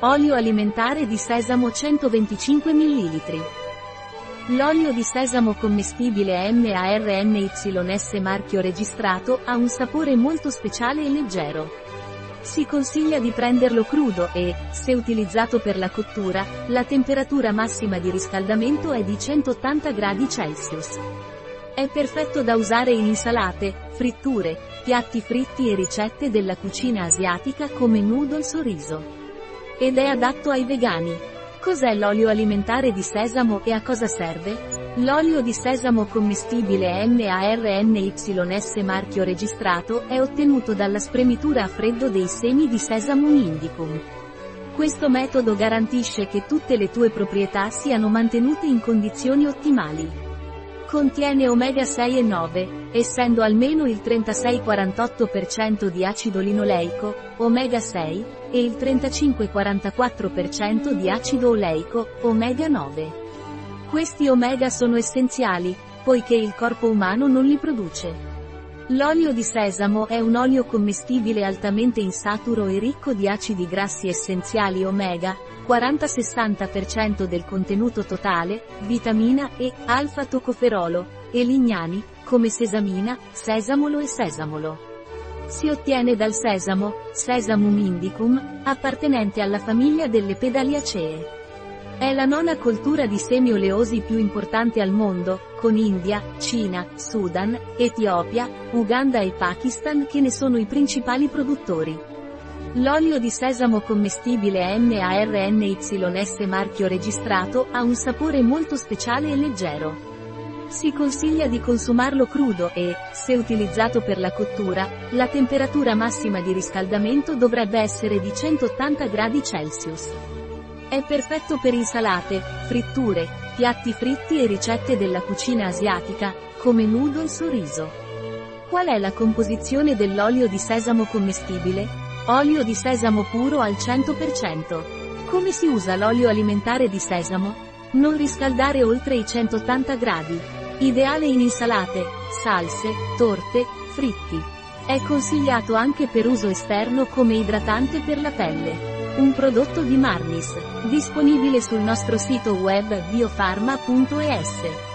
Olio alimentare di sesamo 125 ml. L'olio di sesamo commestibile MARNYS marchio registrato ha un sapore molto speciale e leggero. Si consiglia di prenderlo crudo e, se utilizzato per la cottura, la temperatura massima di riscaldamento è di 180 gradi. È perfetto da usare in insalate, fritture, piatti fritti e ricette della cucina asiatica come noodles o riso. Ed è adatto ai vegani. Cos'è l'olio alimentare di sesamo e a cosa serve? L'olio di sesamo commestibile MARNYS marchio registrato è ottenuto dalla spremitura a freddo dei semi di Sesamum indicum. Questo metodo garantisce che tutte le tue proprietà siano mantenute in condizioni ottimali. Contiene omega 6 e 9, essendo almeno il 36-48% di acido linoleico, omega 6, e il 35-44% di acido oleico, omega 9. Questi omega sono essenziali, poiché il corpo umano non li produce. L'olio di sesamo è un olio commestibile altamente insaturo e ricco di acidi grassi essenziali omega, 40-60% del contenuto totale, vitamina E, alfa-tocoferolo, e lignani, come sesamina, sesamolo e sesamolo. Si ottiene dal sesamo, Sesamum indicum, appartenente alla famiglia delle Pedaliacee. È la nona coltura di semi oleosi più importante al mondo, con India, Cina, Sudan, Etiopia, Uganda e Pakistan che ne sono i principali produttori. L'olio di sesamo commestibile MARNYS marchio registrato ha un sapore molto speciale e leggero. Si consiglia di consumarlo crudo e, se utilizzato per la cottura, la temperatura massima di riscaldamento dovrebbe essere di 180 gradi. È perfetto per insalate, fritture, piatti fritti e ricette della cucina asiatica, come noodles o riso. Qual è la composizione dell'olio di sesamo commestibile? Olio di sesamo puro al 100%. Come si usa l'olio alimentare di sesamo? Non riscaldare oltre i 180 gradi. Ideale in insalate, salse, torte, fritti. È consigliato anche per uso esterno come idratante per la pelle. Un prodotto di Marnis, disponibile sul nostro sito web biofarma.es.